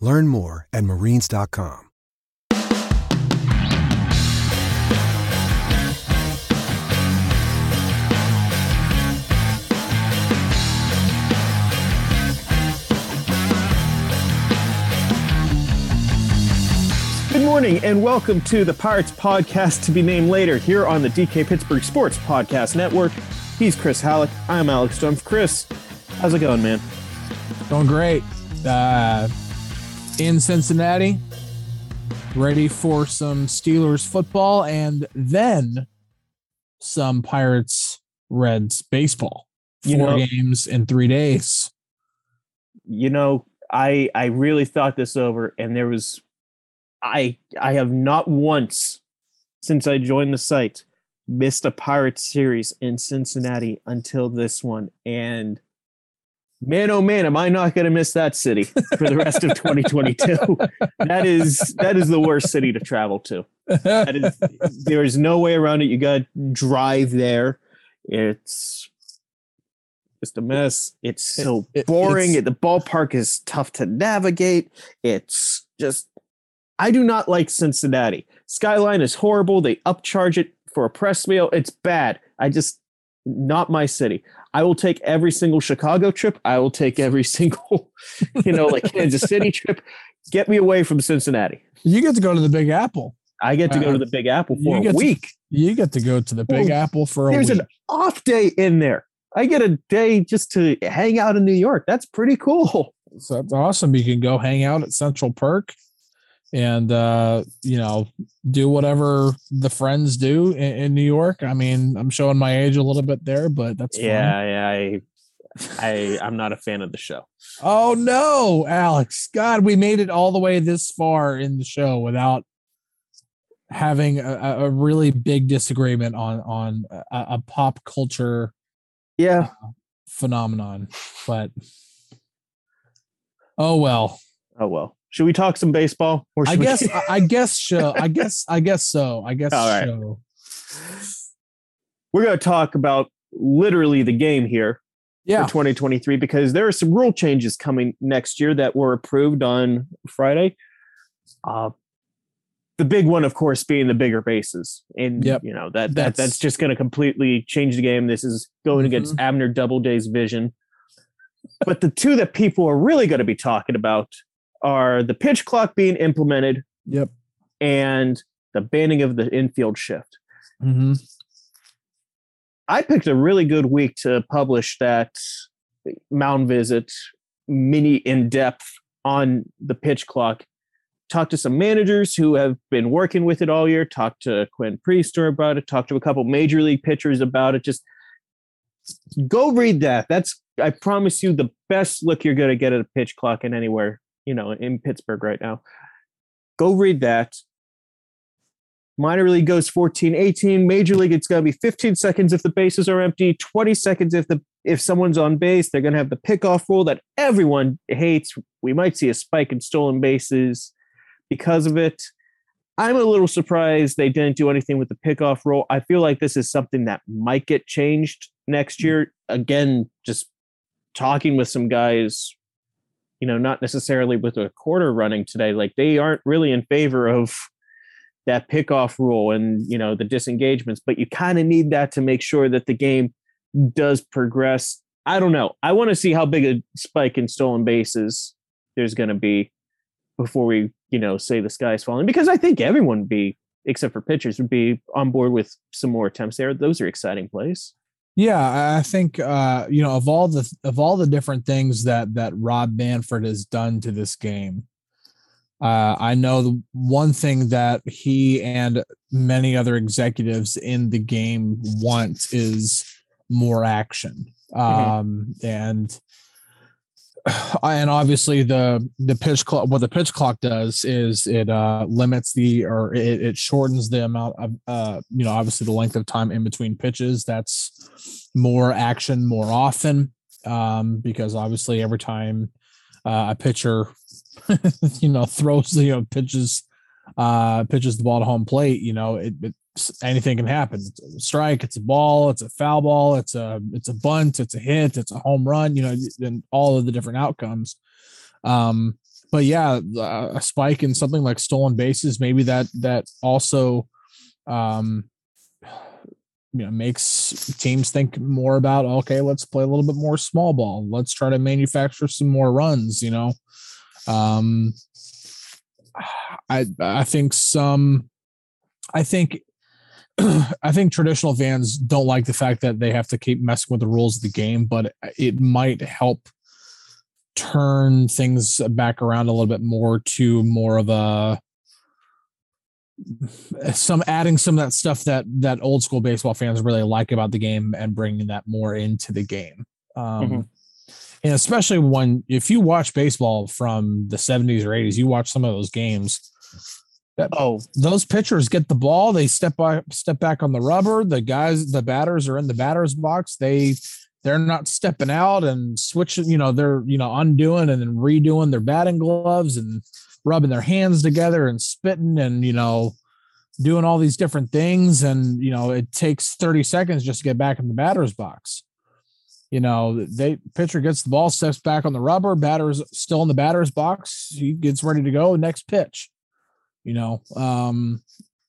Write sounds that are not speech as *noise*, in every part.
Learn more at marines.com. Good morning and welcome to the Pirates podcast to be named later here on the DK Pittsburgh Sports Podcast Network. He's Chris Halleck. I'm Alex Stumpf. Chris, how's it going, man? Going great. Uh, in Cincinnati, ready for some Steelers football and then some Pirates Reds baseball. Four You know- games in three days. You know, I I really thought this over, and there was, I I have not once since I joined the site missed a Pirates series in Cincinnati until this one, and man, oh man, am I not going to miss that city for the rest of 2022? that is that is the worst city to travel to. that is there is no way around it. You got to drive there. It's just a mess. It's so It- it- boring. it's- the ballpark is tough to navigate. It's just I do not like Cincinnati. Skyline is horrible. They upcharge it for a press meal. It's bad. I just not my city. I will take every single Chicago trip. I will take every *laughs* single, you know, like Kansas City trip. Get me away from Cincinnati. You get to go to the Big Apple. I get to go Uh, to the Big Apple for a get to- week. You get to go to the Big Well, Apple for a There's week. There's an off day in there. I get a day just to hang out in New York. That's pretty cool. So that's awesome. You can go hang out at Central Perk and uh, you know, do whatever the friends do in, in New York. I mean, I'm showing my age a little bit there, but that's fine. Yeah, yeah. I, I, I'm not a fan of the show. Oh no, Alex. God, we made it all the way this far in the show without having a, a a really big disagreement on on a, a pop culture Yeah. phenomenon. But oh well. Oh well. Should we talk some baseball? Or I should we- guess *laughs* I- guess show. I guess I guess so. I guess All right. show. we're going to talk about literally the game here Yeah. for 2023 because there are some rule changes coming next year that were approved on Friday. Uh, the big one, of course, being the bigger bases, and Yep. you know that, that That's- that's just going to completely change the game. This is going against Mm-hmm. Abner Doubleday's vision. But the two that people are really going to be talking about are the pitch clock being implemented Yep. and the banning of the infield shift. hmm I picked a really good week to publish that mound visit mini in depth on the pitch clock. Talked to some managers who have been working with it all year. Talked to Quinn Priester about it. Talked to a couple major league pitchers about it. Just go read that. That's I promise you the best look you're going to get at a pitch clock in anywhere you know in Pittsburgh right now. Go read that. Minor league goes 14 18 major league it's going to be 15 seconds if the bases are empty 20 seconds if the if someone's on base they're going to have the pickoff rule that everyone hates. We might see a spike in stolen bases because of it. I'm a little surprised they didn't do anything with the pickoff rule. I feel like this is something that might get changed next mm. year. Again just talking with some guys you know not necessarily with a quarter running today like they aren't really in favor of that pickoff rule and you know the disengagements but you kind of need that to make sure that the game does progress i don't know i want to see how big a spike in stolen bases there's going to be before we, you know, say the sky's falling. Because I think everyone would be, except for pitchers, would be on board with some more attempts there. Those are exciting plays. Yeah, I think uh, you know of all the of all the different things that that Rob Manfred has done to this game. Uh, I know the one thing that he and many other executives in the game want is more action. Mm-hmm. Um, and and obviously the the pitch clock what the pitch clock does is it uh limits the or it, it shortens the amount of uh you know obviously the length of time in between pitches. That's more action more often um because obviously every time uh, a pitcher *laughs* you know throws you know pitches uh pitches the ball to home plate you know it, it anything can happen. It's a strike, it's a ball, it's a foul ball, it's a it's a bunt, it's a hit, it's a home run, you know, and all of the different outcomes. Um, but yeah, a spike in something like stolen bases, maybe that that also um you know makes teams think more about okay, let's play a little bit more small ball. Let's try to manufacture some more runs, you know. Um I I think some I think *clears throat* I think traditional fans don't like the fact that they have to keep messing with the rules of the game, but it might help turn things back around a little bit more to more of a some adding some of that stuff that that old school baseball fans really like about the game and bringing that more into the game. Um, mm-hmm. And especially when if you watch baseball from the 70s or 80s, you watch some of those games that, oh, those pitchers get the ball, they step by step back on the rubber. The guys, the batters are in the batter's box. They they're not stepping out and switching, you know, they're you know undoing and then redoing their batting gloves and rubbing their hands together and spitting and you know doing all these different things and you know it takes 30 seconds just to get back in the batter's box you know they pitcher gets the ball steps back on the rubber batter's still in the batter's box he gets ready to go next pitch you know, um,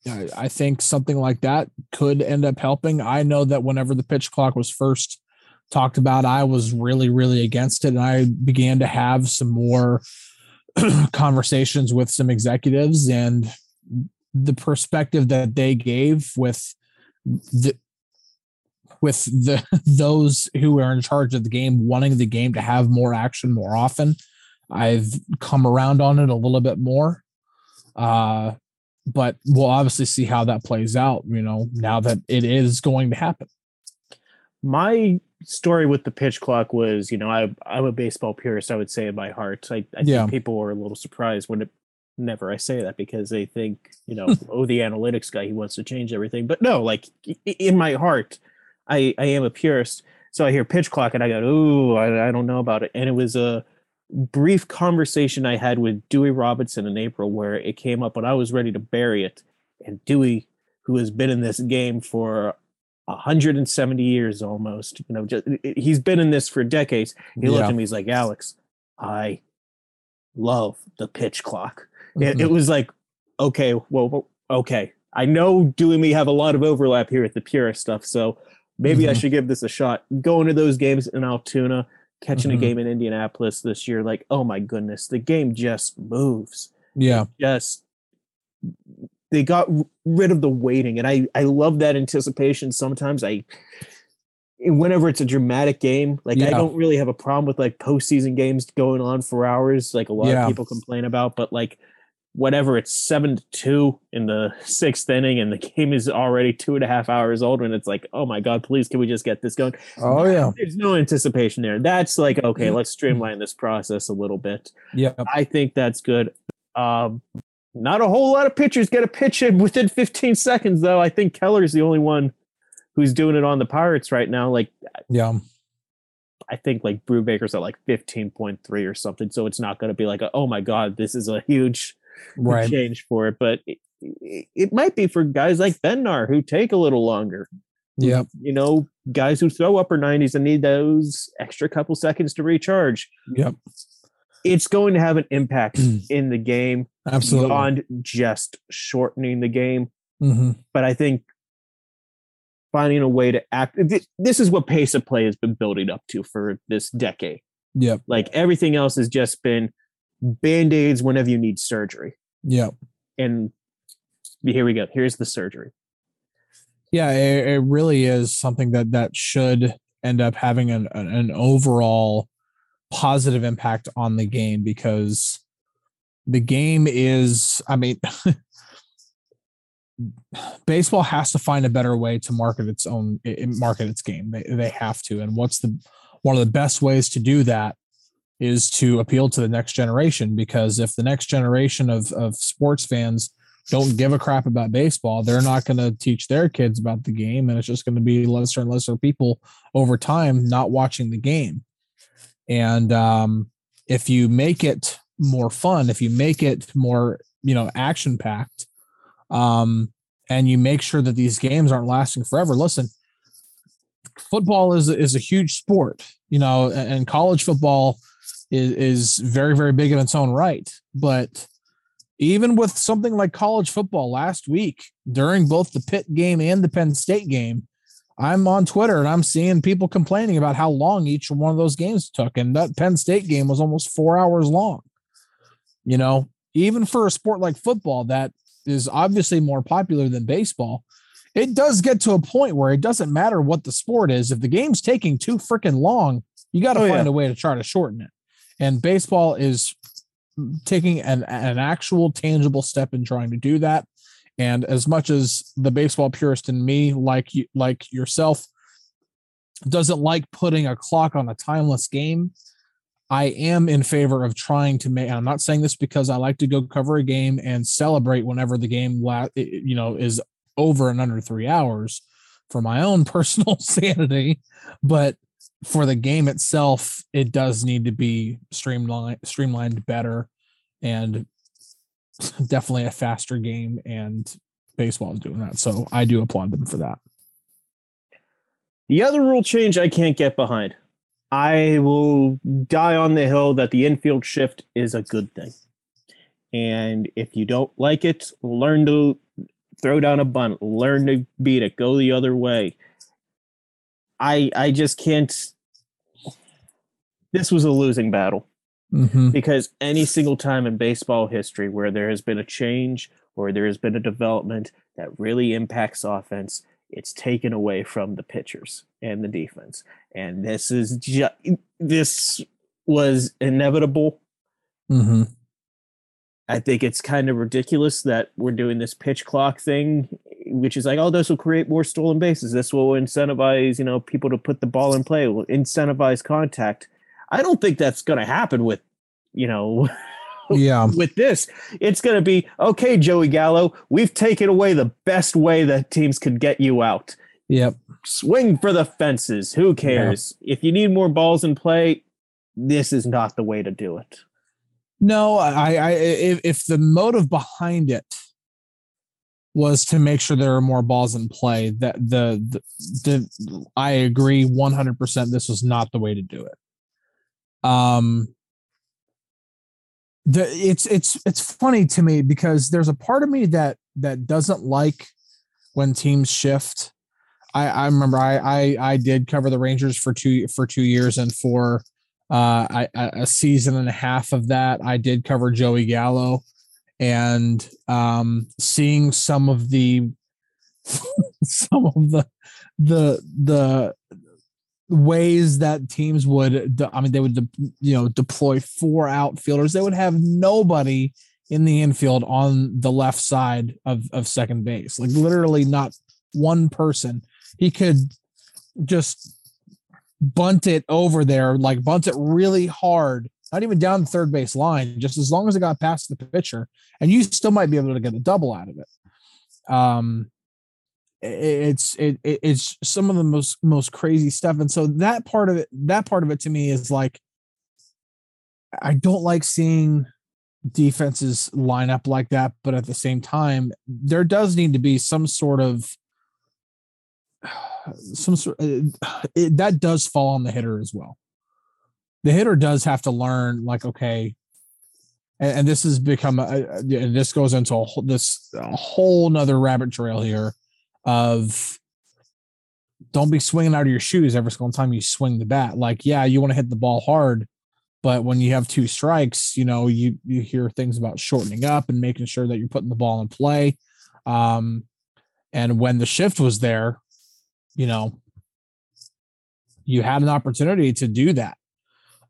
I, think something like that could end up helping. I know that whenever the pitch clock was first talked about, I was really, really against it. And I began to have some more *clears throat* conversations with some executives and the perspective that they gave with the with the *laughs* those who are in charge of the game wanting the game to have more action more often i've come around on it a little bit more uh, but we'll obviously see how that plays out, you know, now that it is going to happen. My story with the pitch clock was, you know, I, I'm a baseball purist, I would say in my heart. I, I yeah. think people were a little surprised when it, never I say that because they think, you know, *laughs* oh, the analytics guy, he wants to change everything. But no, like in my heart, I, I am a purist. So I hear pitch clock and I go, ooh, I, I don't know about it. And it was a, brief conversation I had with Dewey Robinson in April where it came up and I was ready to bury it. And Dewey, who has been in this game for 170 years almost, you know, just he's been in this for decades. He yeah. looked at me, he's like, Alex, I love the pitch clock. Mm-hmm. It, it, mm-hmm. was like, okay, well, okay. I know Dewey and me have a lot of overlap here at the purist stuff, so maybe mm-hmm. I should give this a shot. Going to those games in Altoona, catching mm-hmm. a game in Indianapolis this year, like, oh my goodness, the game just moves. Yeah. It just they got rid of the waiting. And I, I love that anticipation. Sometimes I whenever it's a dramatic game, like yeah. I don't really have a problem with like postseason games going on for hours, like a lot yeah. of people complain about, but like whatever it's seven to two in the *laughs* sixth inning and the game is already two and a half hours old and it's like oh my god please can we just get this going? Oh yeah. there's no anticipation there. That's like okay mm-hmm. let's streamline this process a little bit. Yeah i think that's good. Um not a whole lot of pitchers get a pitch in within 15 seconds though. I think keller's the only one who's doing it on the pirates right now. Like yeah. I think like Brubaker's at like 15.3 or something. So it's not going to be like, a, oh my God, this is a huge right. change for it. But it, it, might be for guys like Bednar who take a little longer. Yeah. You know, guys who throw upper 90s and need those extra couple seconds to recharge. Yep. It's going to have an impact *clears throat* in the game. Absolutely. Beyond just shortening the game. Mm-hmm. But I think finding a way to act. This is what pace of play has been building up to for this decade. Yep. Like everything else has just been band-aids whenever you need surgery. Yeah. And here we go. Here's the surgery. Yeah, it, it really is something that that should end up having an, an overall positive impact on the game because the game is i mean *laughs* baseball has to find a better way to market its own market its game they, they have to and what's the one of the best ways to do that is to appeal to the next generation because if the next generation of, of sports fans don't give a crap about baseball they're not going to teach their kids about the game and it's just going to be lesser and lesser people over time not watching the game and um, if you make it more fun, if you make it more, you know, action packed, um, and you make sure that these games aren't lasting forever. Listen, football is is a huge sport, you know, and college football is is very very big in its own right. But even with something like college football last week during both the Pitt game and the Penn State game, I'm on Twitter and I'm seeing people complaining about how long each one of those games took. And that Penn State game was almost four hours long. You know, even for a sport like football that is obviously more popular than baseball, it does get to a point where it doesn't matter what the sport is. If the game's taking too freaking long, you got to oh, find yeah. a way to try to shorten it. And baseball is taking an, an actual tangible step in trying to do that. And as much as the baseball purist in me, like you, like yourself, doesn't like putting a clock on a timeless game, I am in favor of trying to make. I'm not saying this because I like to go cover a game and celebrate whenever the game, you know, is over in under three hours for my own *laughs* personal sanity, but for the game itself, it does need to be streamlined, streamlined better, and definitely a faster game. And baseball is doing that, so I do applaud them for that. The other rule change I can't get behind I will die on the hill that the infield shift is a good thing. And if you don't like it, learn to throw down a bunt, learn to beat it, go the other way. I I just can't this was a losing battle. Mm-hmm. Because any single time in baseball history where there has been a change or there has been a development that really impacts offense, it's taken away from the pitchers and the defense. And this is just this was inevitable. Mm-hmm. I think it's kind of ridiculous that we're doing this pitch clock thing, which is like, oh, this will create more stolen bases. This will incentivize, you know, people to put the ball in play, will incentivize contact. I don't think that's going to happen with, you know, *laughs* yeah. with this. It's going to be okay joey gallo we've taken away the best way that teams could get you out. Yep. Swing for the fences. Who cares? Yeah. if you need more balls in play this is not the way to do it. No i i if, if the motive behind it was to make sure there are more balls in play that the, the, the i agree 100% this was not the way to do it um the it's it's it's funny to me because there's a part of me that that doesn't like when teams shift. I I remember I I I did cover the Rangers for two for two years and for uh I, a season and a half of that I did cover Joey Gallo and um seeing some of the *laughs* some of the the the ways that teams would i mean they would you know deploy four outfielders they would have nobody in the infield on the left side of of second base. Like literally not one person. He could just bunt it over there like bunt it really hard not even down the third base line just as long as it got past the pitcher and you still might be able to get a double out of it. Um it's it, it's some of the most most crazy stuff. And so that part of it that part of it to me is like i don't like seeing defenses line up like that but at the same time there does need to be some sort of *sighs* some sort *sighs* it, that does fall on the hitter as well the hitter does have to learn like okay and, and this has become a, and this goes into a whole, this a whole nother rabbit trail here of don't be swinging out of your shoes every single time you swing the bat. Like, yeah, you want to hit the ball hard, But when you have two strikes, you know, you you hear things about shortening up and making sure that you're putting the ball in play. Um, and when the shift was there, you know, you had an opportunity to do that.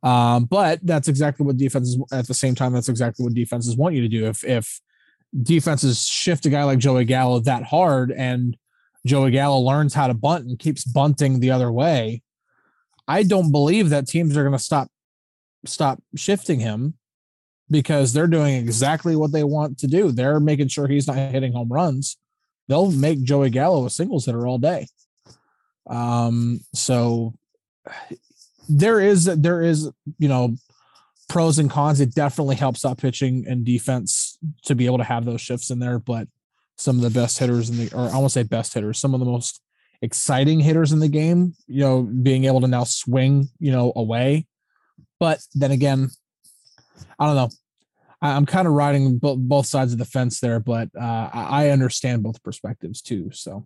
Um, but that's exactly what defenses at the same time, that's exactly what defenses want you to do. If if defenses shift a guy like Joey Gallo that hard and Joey Gallo learns how to bunt and keeps bunting the other way, I don't believe that teams are going to stop stop shifting him because they're doing exactly what they want to do. They're making sure he's not hitting home runs. They'll make Joey Gallo a singles hitter all day. Um, so there is there is you know pros and cons. It definitely helps out pitching and defense to be able to have those shifts in there. But some of the best hitters in the, or I won't say best hitters, some of the most exciting hitters in the game, you know, being able to now swing, you know, away. But then again, I don't know. I, am kind of riding both sides of the fence there, but uh, I understand both perspectives too. So.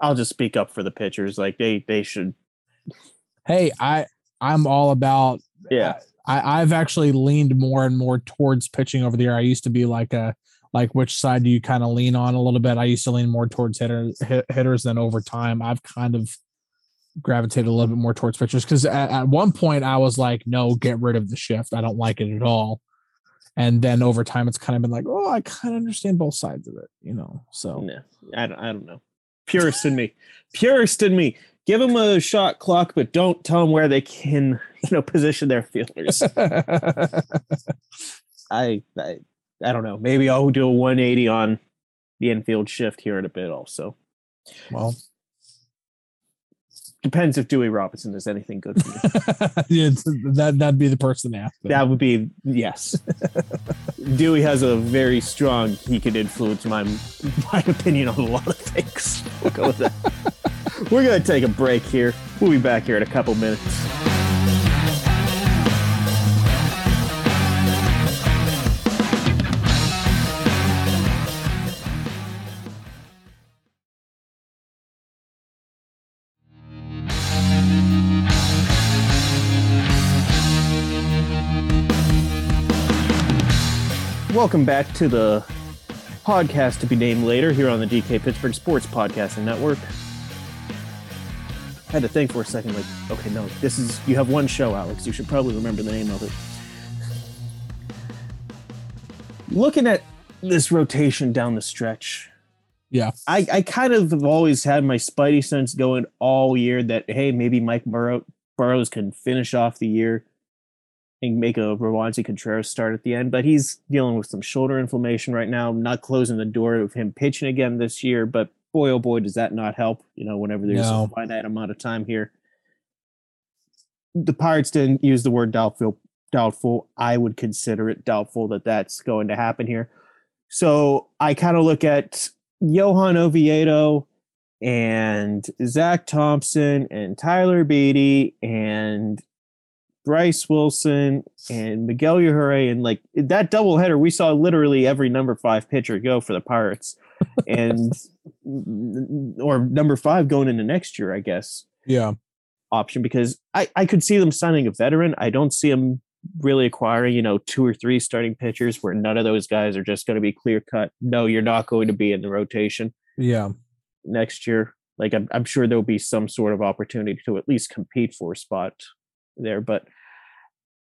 I'll just speak up for the pitchers. Like they they should. Hey, I I'm all about. Yeah. I I've actually leaned more and more towards pitching over the year. I used to be like a like which side do you kind of lean on a little bit. I used to lean more towards hitters hitters than over time. I've kind of gravitated a little bit more towards pitchers because at, at one point I was like, no, get rid of the shift. I don't like it at all. And then over time, it's kind of been like, oh, I kind of understand both sides of it, you know. So yeah, I don't, I don't know purist in me, purist in me. Give them a shot clock, but don't tell them where they can, you know, position their fielders. *laughs* I, I, I don't know. Maybe I'll do a 180 on the infield shift here in a bit. Also, well, depends if Dewey Robinson is anything good for *laughs* yeah, that that'd be the person to ask. That would be yes. *laughs* Dewey has a very strong. He could influence my my opinion on a lot of things. *laughs* We'll go with that. We're gonna take a break here. We'll be back here in a couple minutes. Welcome back to the podcast to be named later here on the DK Pittsburgh Sports Podcasting Network. I had to think for a second, like, okay, no, this is, you have one show, Alex. You should probably remember the name of it. Looking at this rotation down the stretch, yeah, I, I kind of have always had my spidey sense going all year that, hey, maybe Mike Burrow, Burrows can finish off the year and make a Roansy Contreras start at the end, but he's dealing with some shoulder inflammation right now. Not closing the door of him pitching again this year, but boy, oh boy, does that not help, you know, whenever there's no. a finite amount of time here. The Pirates didn't use the word doubtful. Doubtful. I would consider it doubtful that that's going to happen here. So I kind of look at Johan Oviedo and Zach Thompson and Tyler Beede and Bryce Wilson and Miguel Yajure, and like that doubleheader, we saw literally every number five pitcher go for the Pirates, *laughs* and or number five going into next year, I guess. Yeah, option because I I could see them signing a veteran. I don't see them really acquiring you know two or three starting pitchers where none of those guys are just going to be clear cut. No, you're not going to be in the rotation. Yeah, next year. Like I'm, I'm sure there'll be some sort of opportunity to at least compete for a spot there, but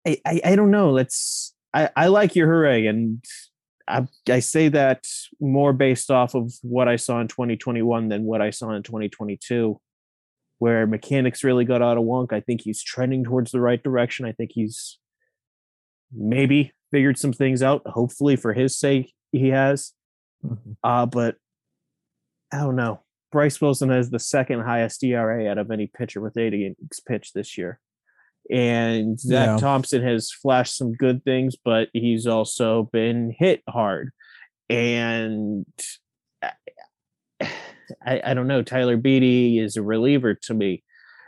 I, I, I don't know. Let's. I, I like your hooray, and I, I say that more based off of what I saw in 2021 than what I saw in 2022, where mechanics really got out of wonk. I think he's trending towards the right direction. I think he's maybe figured some things out. Hopefully, for his sake, he has. Mm-hmm. Uh, but I don't know. Bryce Wilson has the second highest ERA out of any pitcher with 80 innings pitched this year. And Zach yeah. Thompson has flashed some good things, but he's also been hit hard. And *sighs* I, I don't know. Tyler Beede is a reliever to me.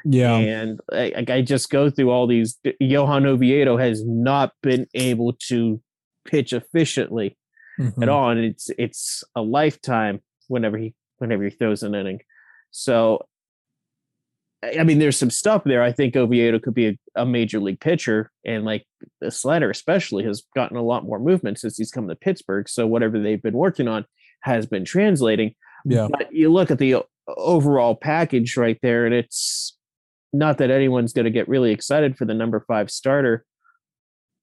Yeah. And I, I just go through all these. Johan Oviedo has not been able to pitch efficiently mm-hmm. at all. And it's it's a lifetime whenever he whenever he throws an inning. So I mean, there's some stuff there. I think Oviedo could be a, a, major league pitcher, and like the slider, especially, has gotten a lot more movement since he's come to Pittsburgh. So whatever they've been working on has been translating. Yeah. But you look at the overall package right there, and it's not that anyone's going to get really excited for the number five starter.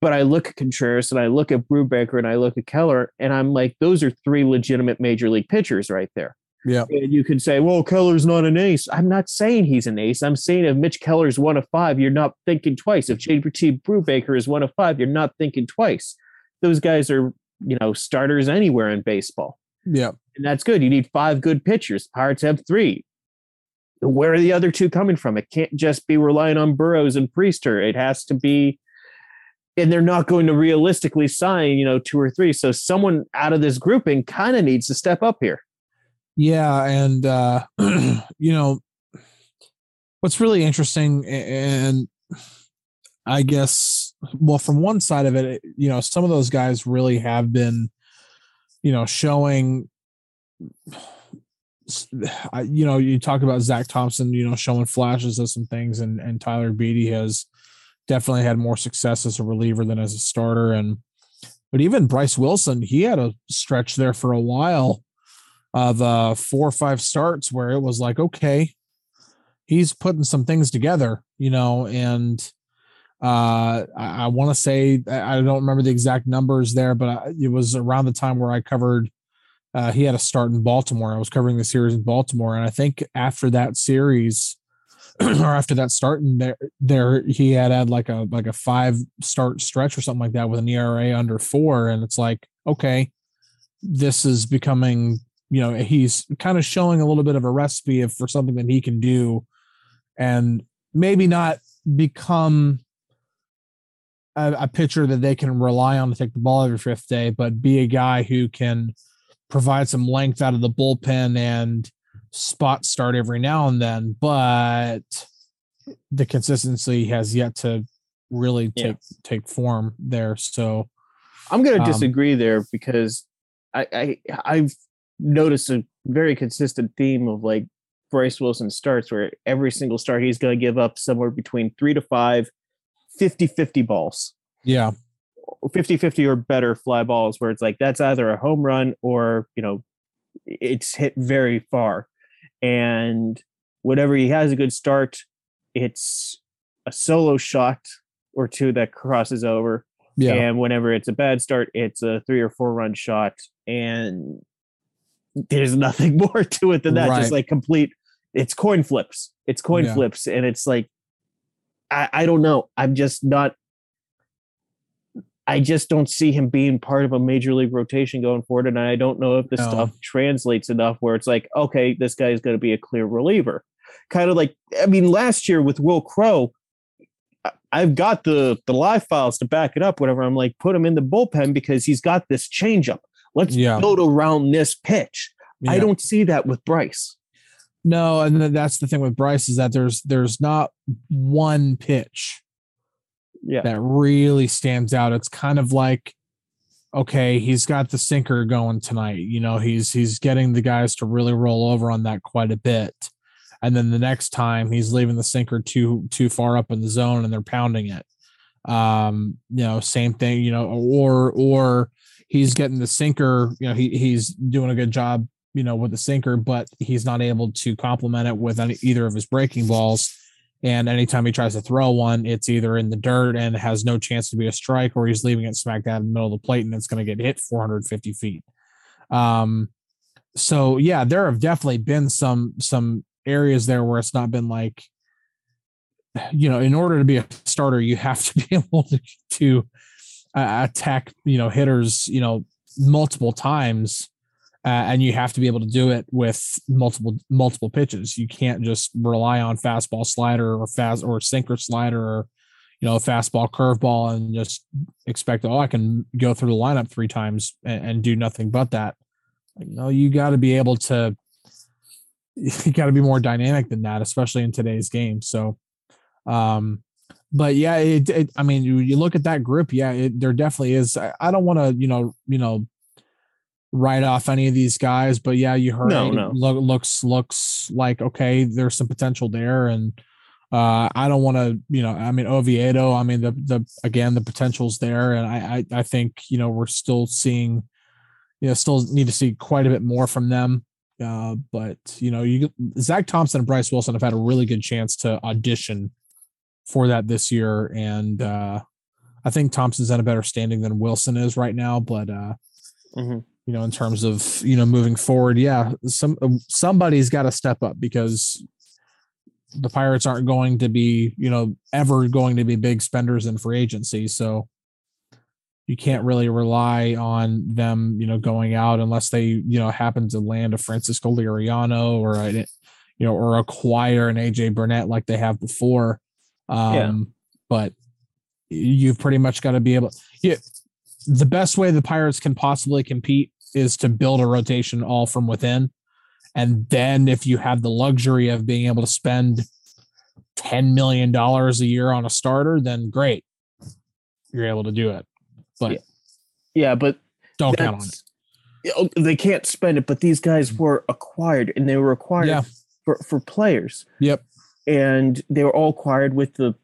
But I look at Contreras and I look at Brubaker and I look at Keller, and I'm like, those are three legitimate major league pitchers right there. Yeah. And you can say, well, Keller's not an ace. I'm not saying he's an ace. I'm saying if Mitch Keller's one of five, you're not thinking twice. If JT Brubaker is one of five, you're not thinking twice. Those guys are, you know, starters anywhere in baseball. Yeah. And that's good. You need five good pitchers. Pirates have three. Where are the other two coming from? It can't just be relying on Burrows and Priester. It has to be, and they're not going to realistically sign, you know, two or three. So someone out of this grouping kind of needs to step up here. Yeah, and uh, *clears throat* you know what's really interesting, and I guess, well, from one side of it, you know, some of those guys really have been, you know, showing. You know, you talk about Zach Thompson, you know, showing flashes of some things, and and Tyler Beede has definitely had more success as a reliever than as a starter, and but even Bryce Wilson, he had a stretch there for a while of uh, four or five starts where it was like, okay, he's putting some things together, you know, and uh, I, I want to say I don't remember the exact numbers there, but it was around the time where I covered. Uh, he had a start in Baltimore. I was covering the series in Baltimore, and I think after that series, *clears throat* or after that start in there, there he had had like a like a five start stretch or something like that with an ERA under four, and it's like okay, this is becoming you know he's kind of showing a little bit of a recipe for something that he can do and maybe not become a, a pitcher that they can rely on to take the ball every fifth day but be a guy who can provide some length out of the bullpen and spot start every now and then but the consistency has yet to really take yeah. take form there so i'm going to um, disagree there because I, I I've notice a very consistent theme of like Bryce Wilson starts where every single start he's going to give up somewhere between three to five 50 50 balls. Yeah. 50 50 or better fly balls where it's like that's either a home run or, you know, it's hit very far. And whenever he has a good start, it's a solo shot or two that crosses over. Yeah. And whenever it's a bad start, it's a three or four run shot. And there's nothing *laughs* more to it than that. Right. Just like complete, it's coin flips. It's coin yeah. flips, and it's like, I, I don't know. I'm just not. I just don't see him being part of a major league rotation going forward, and I don't know if this no. stuff translates enough where it's like, okay, this guy is going to be a clear reliever. Kind of like, I mean, last year with Will Crowe, I've got the the live files to back it up. Whatever, I'm like, put him in the bullpen because he's got this changeup. Let's yeah. build around this pitch. Yeah. I don't see that with Bryce. No, and that's the thing with Bryce is that there's there's not one pitch yeah. that really stands out. It's kind of like okay, he's got the sinker going tonight. You know, he's he's getting the guys to really roll over on that quite a bit. And then the next time he's leaving the sinker too too far up in the zone and they're pounding it. Um, you know, same thing, you know, or or he's getting the sinker. You know, he he's doing a good job. You know, with the sinker, but he's not able to complement it with any, either of his breaking balls. And anytime he tries to throw one, it's either in the dirt and has no chance to be a strike, or he's leaving it smack dab in the middle of the plate and it's going to get hit 450 feet. Um, so yeah, there have definitely been some some areas there where it's not been like, you know, in order to be a starter, you have to *laughs* be able to, to uh, attack you know hitters you know multiple times uh, and you have to be able to do it with multiple multiple pitches. You can't just rely on fastball slider or fast or sinker slider or you know fastball curveball and just expect oh i can go through the lineup three times and, and do nothing but that. You know you got to be able to *laughs* you got to be more dynamic than that especially in today's game. So um but yeah, it, it, I mean, you, you look at that group, yeah, it, there definitely is. I, I don't want to, you know, you know, write off any of these guys, but yeah, you heard no, no. Look, looks looks like okay, there's some potential there, and Uh, I don't want to, you know, I mean Oviedo. I mean the the again the potential's there, and I, I I think you know we're still seeing, you know, still need to see quite a bit more from them. Uh, but you know, you Zach Thompson and Bryce Wilson have had a really good chance to audition for that this year, and uh, I think Thompson's at a better standing than Wilson is right now. But uh, mm-hmm. you know, in terms of you know moving forward, yeah, some somebody's got to step up because the Pirates aren't going to be, you know, ever going to be big spenders in free agency. So you can't really rely on them, you know, going out unless they, you know, happen to land a Francisco Liriano or a, you know, or acquire an AJ Burnett like they have before. Um, yeah. but you've pretty much got to be able yeah, the best way the Pirates can possibly compete is to build a rotation all from within and then if you have the luxury of being able to spend $10 million a year on a starter, then great. You're able to do it. But yeah, yeah but don't count on it. Oh, they can't spend it, but these guys were acquired and they were acquired yeah. for, for players. Yep. And they were all acquired with the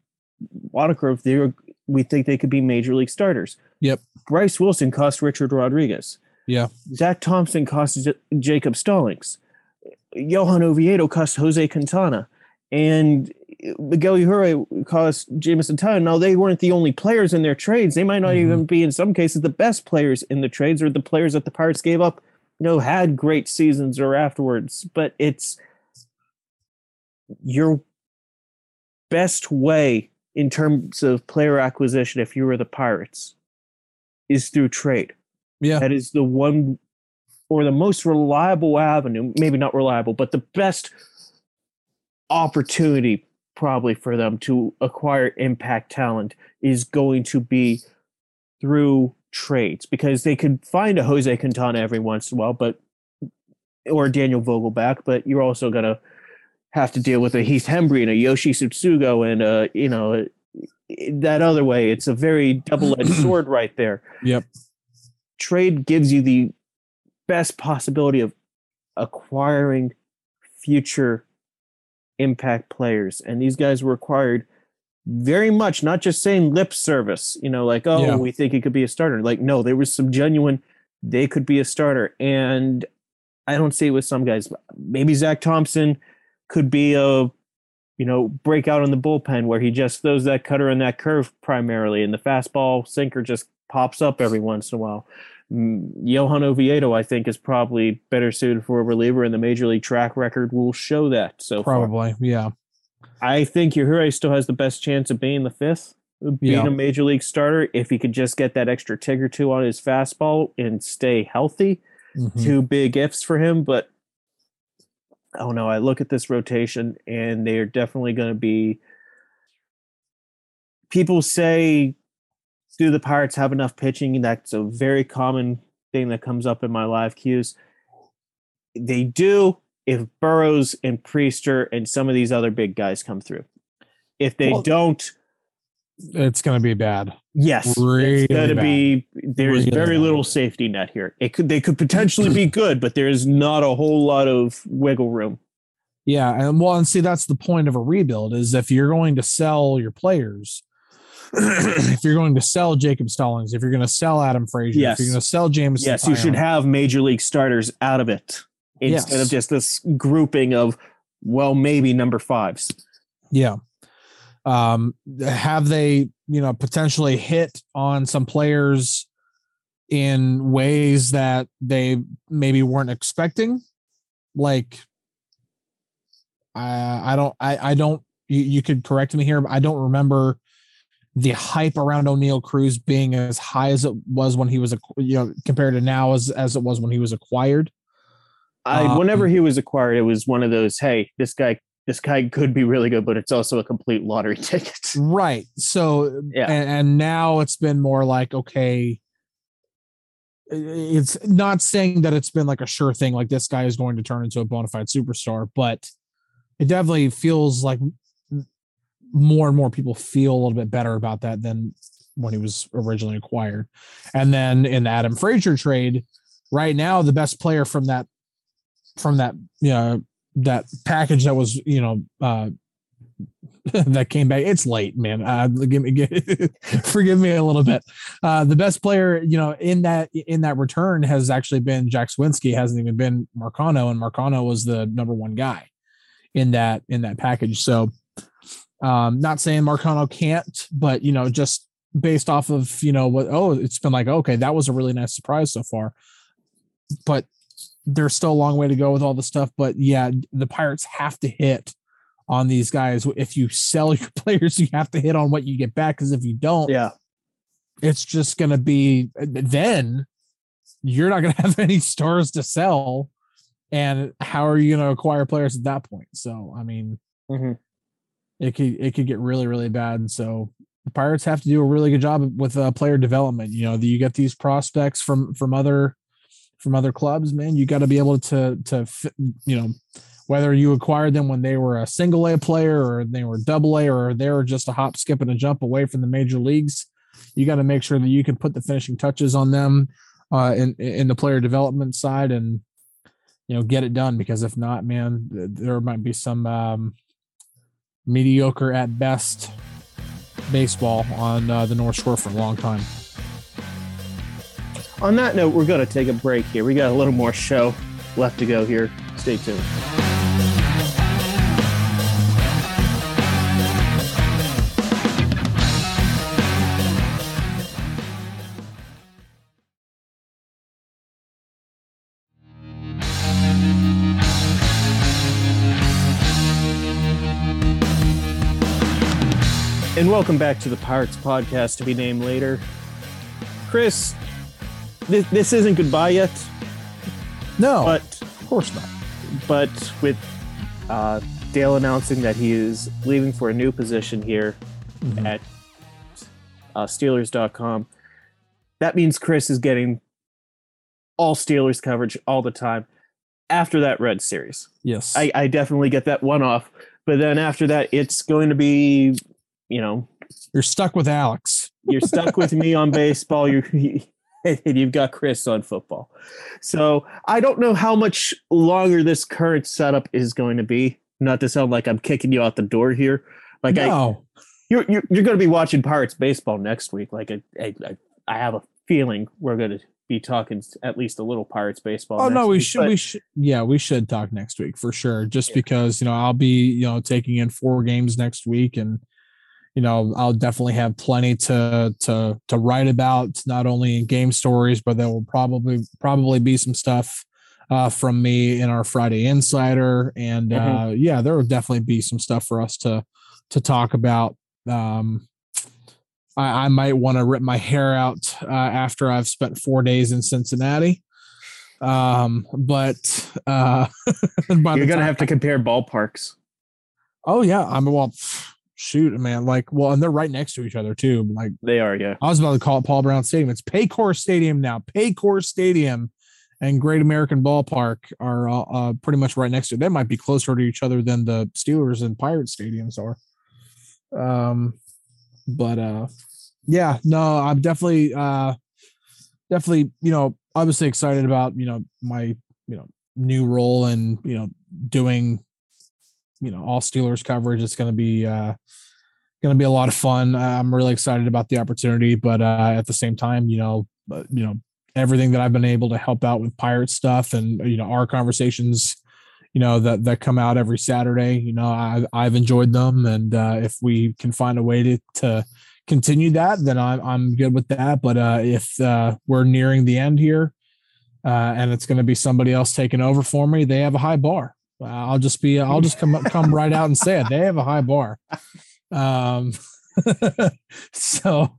moniker of they were we think they could be major league starters. Yep. Bryce Wilson cost Richard Rodriguez. Yeah. Zach Thompson cost J- Jacob Stallings. Johan Oviedo cost Jose Quintana, and Miguel Yajure cost Jameson Taillon. Now they weren't the only players in their trades. They might not mm-hmm. even be in some cases the best players in the trades or the players that the Pirates gave up. You know, had great seasons or afterwards, but it's your best way in terms of player acquisition if you were the Pirates is through trade. Yeah. That is the one or the most reliable avenue, maybe not reliable, but the best opportunity probably for them to acquire impact talent is going to be through trades because they could find a Jose Quintana every once in a while, but or Daniel Vogelbach, but you're also gonna have to deal with a Heath Hembree and a Yoshi Tsutsugo and uh you know that other way. It's a very double-edged *clears throat* sword right there. Yep. Trade gives you the best possibility of acquiring future impact players. And these guys were acquired very much, not just saying lip service, you know, like, oh, yeah. we think he could be a starter. Like, no, there was some genuine, they could be a starter. And I don't see it with some guys. Maybe Zach Thompson could be a, you know, breakout in the bullpen where he just throws that cutter and that curve primarily, and the fastball sinker just pops up every once in a while. Johan Oviedo, I think, is probably better suited for a reliever, and the major league track record will show that. So probably, far. yeah. I think Yajure still has the best chance of being the fifth, being yeah. a major league starter if he could just get that extra tick or two on his fastball and stay healthy. Mm-hmm. Two big ifs for him, but oh no, I look at this rotation and they are definitely going to be. People say do the Pirates have enough pitching? That's a very common thing that comes up in my live cues. They do if Burrows and Priester and some of these other big guys come through. If they well, don't, it's going to be bad. Yes, really it's going to be. There's really very bad. little safety net here. It could they could potentially be good, but there's not a whole lot of wiggle room. Yeah, and well, and see that's the point of a rebuild is if you're going to sell your players, *clears throat* if you're going to sell Jacob Stallings, if you're going to sell Adam Frazier, yes. if you're going to sell James, yes, you should have major league starters out of it instead yes. of just this grouping of well, maybe number fives. Yeah. Um, have they, you know, potentially hit on some players in ways that they maybe weren't expecting? Like, I, I don't, I, I don't. You, you could correct me here. but I don't remember the hype around Oneil Cruz being as high as it was when he was, you know, compared to now as as it was when he was acquired. I, um, whenever he was acquired, it was one of those, hey, this guy, this guy could be really good, but it's also a complete lottery *laughs* ticket. Right. So, yeah. and, and now it's been more like, okay, it's not saying that it's been like a sure thing, like this guy is going to turn into a bona fide superstar, but it definitely feels like more and more people feel a little bit better about that than when he was originally acquired. And then in the Adam Frazier trade, right now the best player from that from that you know that package that was you know uh *laughs* that came back. It's late, man. Uh, give me, give, *laughs* forgive me a little bit. Uh, the best player, you know, in that in that return has actually been Jack Suwinski. Hasn't even been Marcano, and Marcano was the number one guy in that in that package. So, um, not saying Marcano can't, but you know, just based off of you know what. Oh, it's been like okay, that was a really nice surprise so far. But there's still a long way to go with all the stuff. But yeah, the Pirates have to hit on these guys. If you sell *laughs* your players, you have to hit on what you get back. Because if you don't, Yeah. it's just going to be then you're not going *laughs* to have any stars to sell. And how are you going to acquire players at that point? So, I mean, Mhm. it could it could get really really bad. So the Pirates have to do a really good job with uh, player development. You know, you get these prospects from from other from other clubs, man. You got to be able to to you know whether you acquired them when they were a single A player or they were double A or they were just a hop, skip, and a jump away from the major leagues. You got to make sure that you can put the finishing touches on them uh, in in the player development side and you know get it done because if not, man, there might be some um, mediocre at best baseball on uh, the North Shore for a long time. On that note, we're going to take a break here. We got a little more show left to go here. Stay tuned. And welcome back to the Pirates podcast to be named later. Chris, this, this isn't goodbye yet, No, but of course not. but with uh, Dale announcing that he is leaving for a new position here Mhm. at uh, Steelers.com, that means Chris is getting all Steelers coverage all the time after that Red series. Yes, I, I definitely get that one off, but then after that, it's going to be, you know, you're stuck with Alex. you're stuck with me on baseball. You're *laughs* and you've got Chris on football. So I don't know how much longer this current setup is going to be. Not to sound like I'm kicking you out the door here. Like I, you're you're, you're going to be watching Pirates baseball next week. Like I, I, I have a feeling we're going to be talking at least a little Pirates baseball. Oh no, we week, should but- we should yeah, we should talk next week for sure. Just Yeah. because, you know, I'll be, you know, taking in four games next week and you know, I'll definitely have plenty to to to write about, not only in game stories, but there will probably probably be some stuff uh from me in our Friday Insider. And uh yeah, there will definitely be some stuff for us to to talk about. Um I, I might want to rip my hair out uh, after I've spent four days in Cincinnati. Um, but uh, *laughs* You're to time- have to compare ballparks. Oh yeah, I mean, well, shoot, man, like, well, and they're right next to each other too. Like, They are, yeah. I was about to call it Paul Brown Stadium. It's Paycor Stadium now. Paycor Stadium and Great American Ballpark are uh, uh, pretty much right next to. They might be closer to each other than the Steelers and Pirates stadiums are. Um, but uh, yeah, no, I'm definitely uh, definitely you know obviously excited about you know my you know new role and you know doing you know all Steelers coverage. It's going to be uh going to be a lot of fun. I'm really excited about the opportunity, but uh, at the same time, you know, you know, everything that I've been able to help out with pirate stuff and you know our conversations, you know that that come out every Saturday. You know, I, I've enjoyed them, and uh, if we can find a way to to continue that, then I'm I'm good with that. But uh, if uh, we're nearing the end here, uh, and it's going to be somebody else taking over for me, they have a high bar. I'll just be I'll just come come right out and say it. They have a high bar. Um, *laughs* so,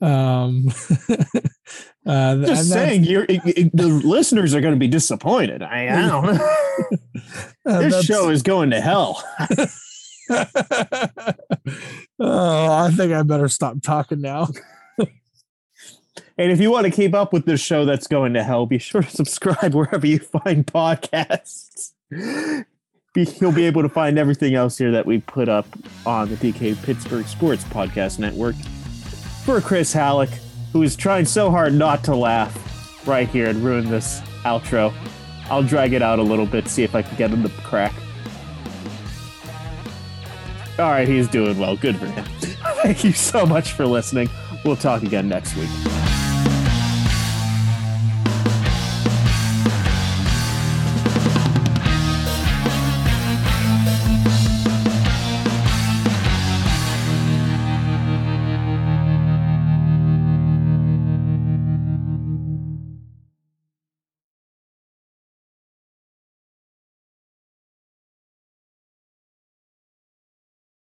um, *laughs* uh, Just saying, you're, it, it- the listeners are going to be disappointed. I, am *laughs* uh, this show is going to hell. oh, I think I better stop talking now. And if you want to keep up with this show that's going to hell, be sure to subscribe wherever you find podcasts. Be, you'll be able to find everything else here that we put up on the DK Pittsburgh Sports Podcast Network. For Chris Halleck, who is trying so hard not to laugh right here and ruin this outro, I'll drag it out a little bit, see if I can get him to crack. All right, he's doing well. Good for him. *laughs* Thank you so much for listening. We'll talk again next week.